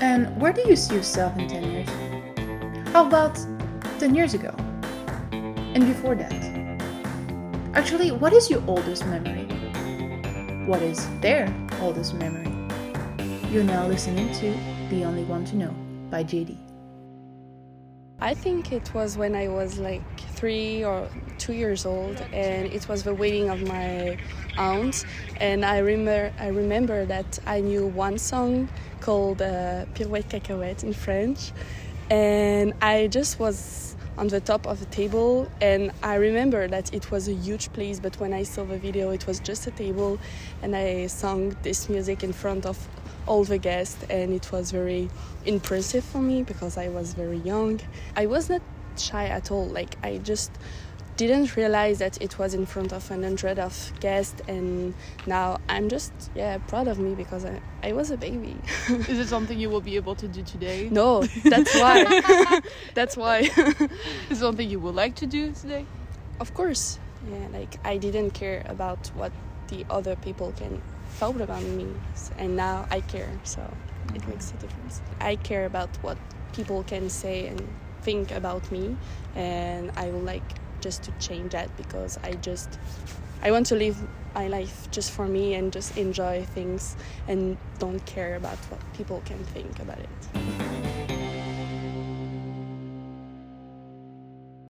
And where do you see yourself in 10 years? How about 10 years ago? And before that? Actually, what is your oldest memory? What is their oldest memory? You're now listening to The Only One to Know by JD. I think it was when I was like three or two years old, and it was the wedding of my aunt. And I remember, I remember that I knew one song called uh, Pirouette Cacahuète in French, and I just was on the top of the table and i remember that it was a huge place but when i saw the video it was just a table and i sang this music in front of all the guests and it was very impressive for me because I was very young. I was not shy at all. Like I just didn't realize that it was in front of an hundred of guests and now I'm just yeah proud of me because I, I was a baby. Is it something you will be able to do today? No, that's why. that's why. Is it something you would like to do today? Of course. Yeah, like I didn't care about what the other people can thought about me and now I care so it makes a difference. I care about what people can say and think about me and I would like just to change that because I just I want to live my life just for me and just enjoy things and don't care about what people can think about it.